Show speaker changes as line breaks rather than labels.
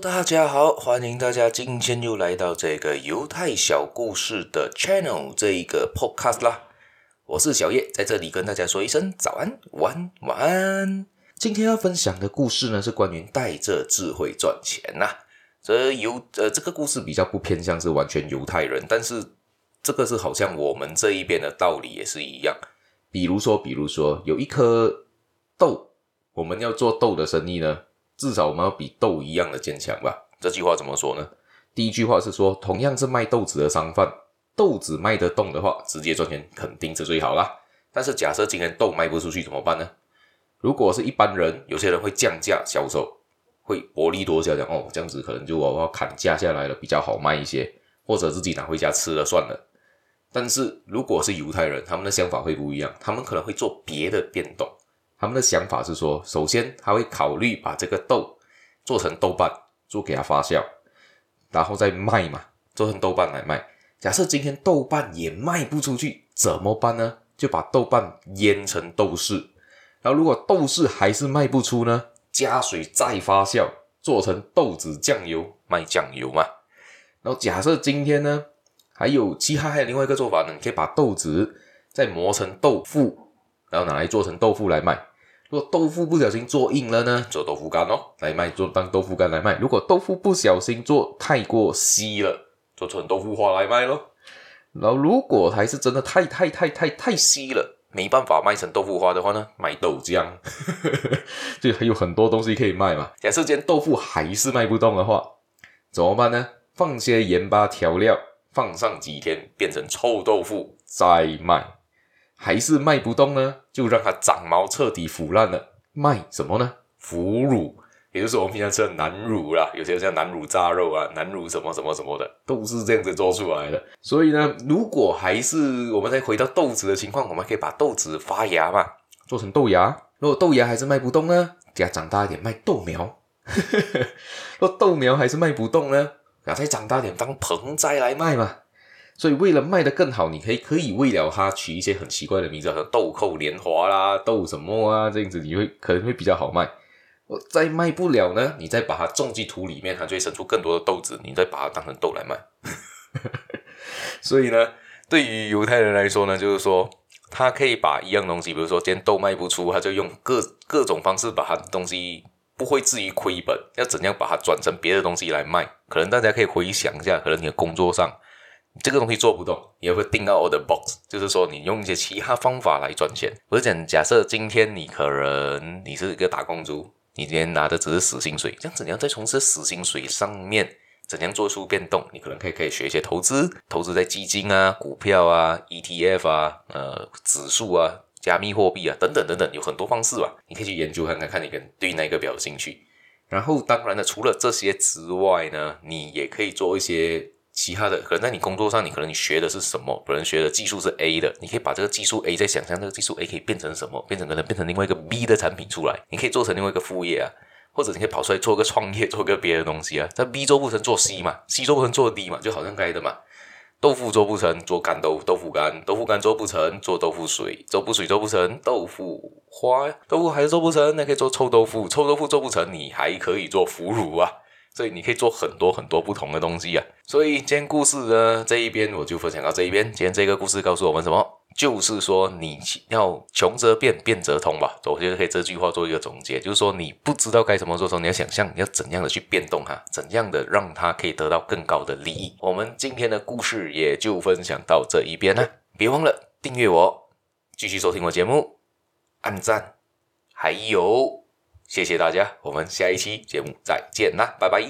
大家好，欢迎大家今天又来到这个犹太小故事的 channel 这一个 podcast 啦。我是小叶，在这里跟大家说一声早安、晚安晚安。今天要分享的故事呢，是关于带着智慧赚钱呐、这犹呃，这个故事比较不偏向是完全犹太人，但是这个是好像我们这一边的道理也是一样。比如说，比如说有一颗豆，我们要做豆的生意呢。至少我们要比豆一样的坚强吧？这句话怎么说呢？第一句话是说，同样是卖豆子的商贩，豆子卖得动的话，直接赚钱肯定是最好啦。但是假设今天豆卖不出去怎么办呢？如果是一般人，有些人会降价销售，会薄利多销，讲哦，这样子可能就我要砍价下来了，比较好卖一些，或者自己拿回家吃了算了。但是如果是犹太人，他们的想法会不一样，他们可能会做别的变动。他们的想法是说，首先他会考虑把这个豆做成豆瓣，做给它发酵，然后再卖嘛，做成豆瓣来卖。假设今天豆瓣也卖不出去，怎么办呢？就把豆瓣腌成豆豉，然后如果豆豉还是卖不出呢，加水再发酵，做成豆子酱油，卖酱油嘛。然后假设今天呢，还有其他还有另外一个做法呢，你可以把豆子再磨成豆腐，然后拿来做成豆腐来卖。如果豆腐不小心做硬了呢，做豆腐干哦，来卖，做当豆腐干来卖。如果豆腐不小心做太过稀了，做成豆腐花来卖咯。然后如果还是真的太太太太太稀了，没办法卖成豆腐花的话呢，卖豆浆，就还有很多东西可以卖嘛。假设今天豆腐还是卖不动的话，怎么办呢？放些盐巴调料，放上几天，变成臭豆腐再卖。还是卖不动呢，就让它长毛，彻底腐烂了。卖什么呢？腐乳，也就是我们平常吃的南乳啦，有些叫南乳炸肉啊，南乳什么什么什么的，都是这样子做出来的。所以呢，如果还是我们再回到豆子的情况，我们可以把豆子发芽嘛，做成豆芽。如果豆芽还是卖不动呢，给它长大一点卖豆苗。如果豆苗还是卖不动呢，给它再长大一点当盆栽来卖嘛。所以为了卖得更好，你可以可以为了它取一些很奇怪的名字，像豆蔻年华啦、豆什么啊，这样子你会可能会比较好卖。我再卖不了呢，你再把它种进土里面，它就会生出更多的豆子，你再把它当成豆来卖。所以呢，对于犹太人来说呢，就是说他可以把一样东西，比如说今天豆卖不出，他就用各各种方式把他的东西不会至于亏本，要怎样把它转成别的东西来卖？可能大家可以回想一下，可能你的工作上。这个东西做不动，也会定到我的 box，就是说你用一些其他方法来赚钱。我是讲，假设今天你可能你是一个打工族，你今天拿的只是死薪水，这样子你要在从这死薪水上面怎样做出变动？你可能可以可以学一些投资，投资在基金啊、股票啊、ETF 啊、呃指数啊、加密货币啊等等等等，有很多方式吧，你可以去研究看看，看你跟对哪个比较有兴趣。然后当然呢，除了这些之外呢，你也可以做一些。其他的可能在你工作上，你可能你学的是什么？可能学的技术是 A 的，你可以把这个技术 A 再想象这个技术 A 可以变成什么？变成可能变成另外一个 B 的产品出来，你可以做成另外一个副业啊，或者你可以跑出来做个创业，做个别的东西啊。这 B 做不成做 C 嘛，C 做不成做 D 嘛，就好像该的嘛。豆腐做不成做干豆腐豆腐干，豆腐干做不成做豆腐水，豆腐水做不成豆腐花，豆腐还是做不成，那可以做臭豆腐，臭豆腐做不成，你还可以做腐乳啊。所以你可以做很多很多不同的东西啊！所以今天故事呢，这一边我就分享到这一边。今天这个故事告诉我们什么？就是说你要穷则变，变则通吧。我觉得可以这句话做一个总结，就是说你不知道该怎么做时候，你要想象你要怎样的去变动它，怎样的让它可以得到更高的利益。我们今天的故事也就分享到这一边了。别忘了订阅我，继续收听我节目，按赞，还有。谢谢大家，我们下一期节目再见啦，拜拜。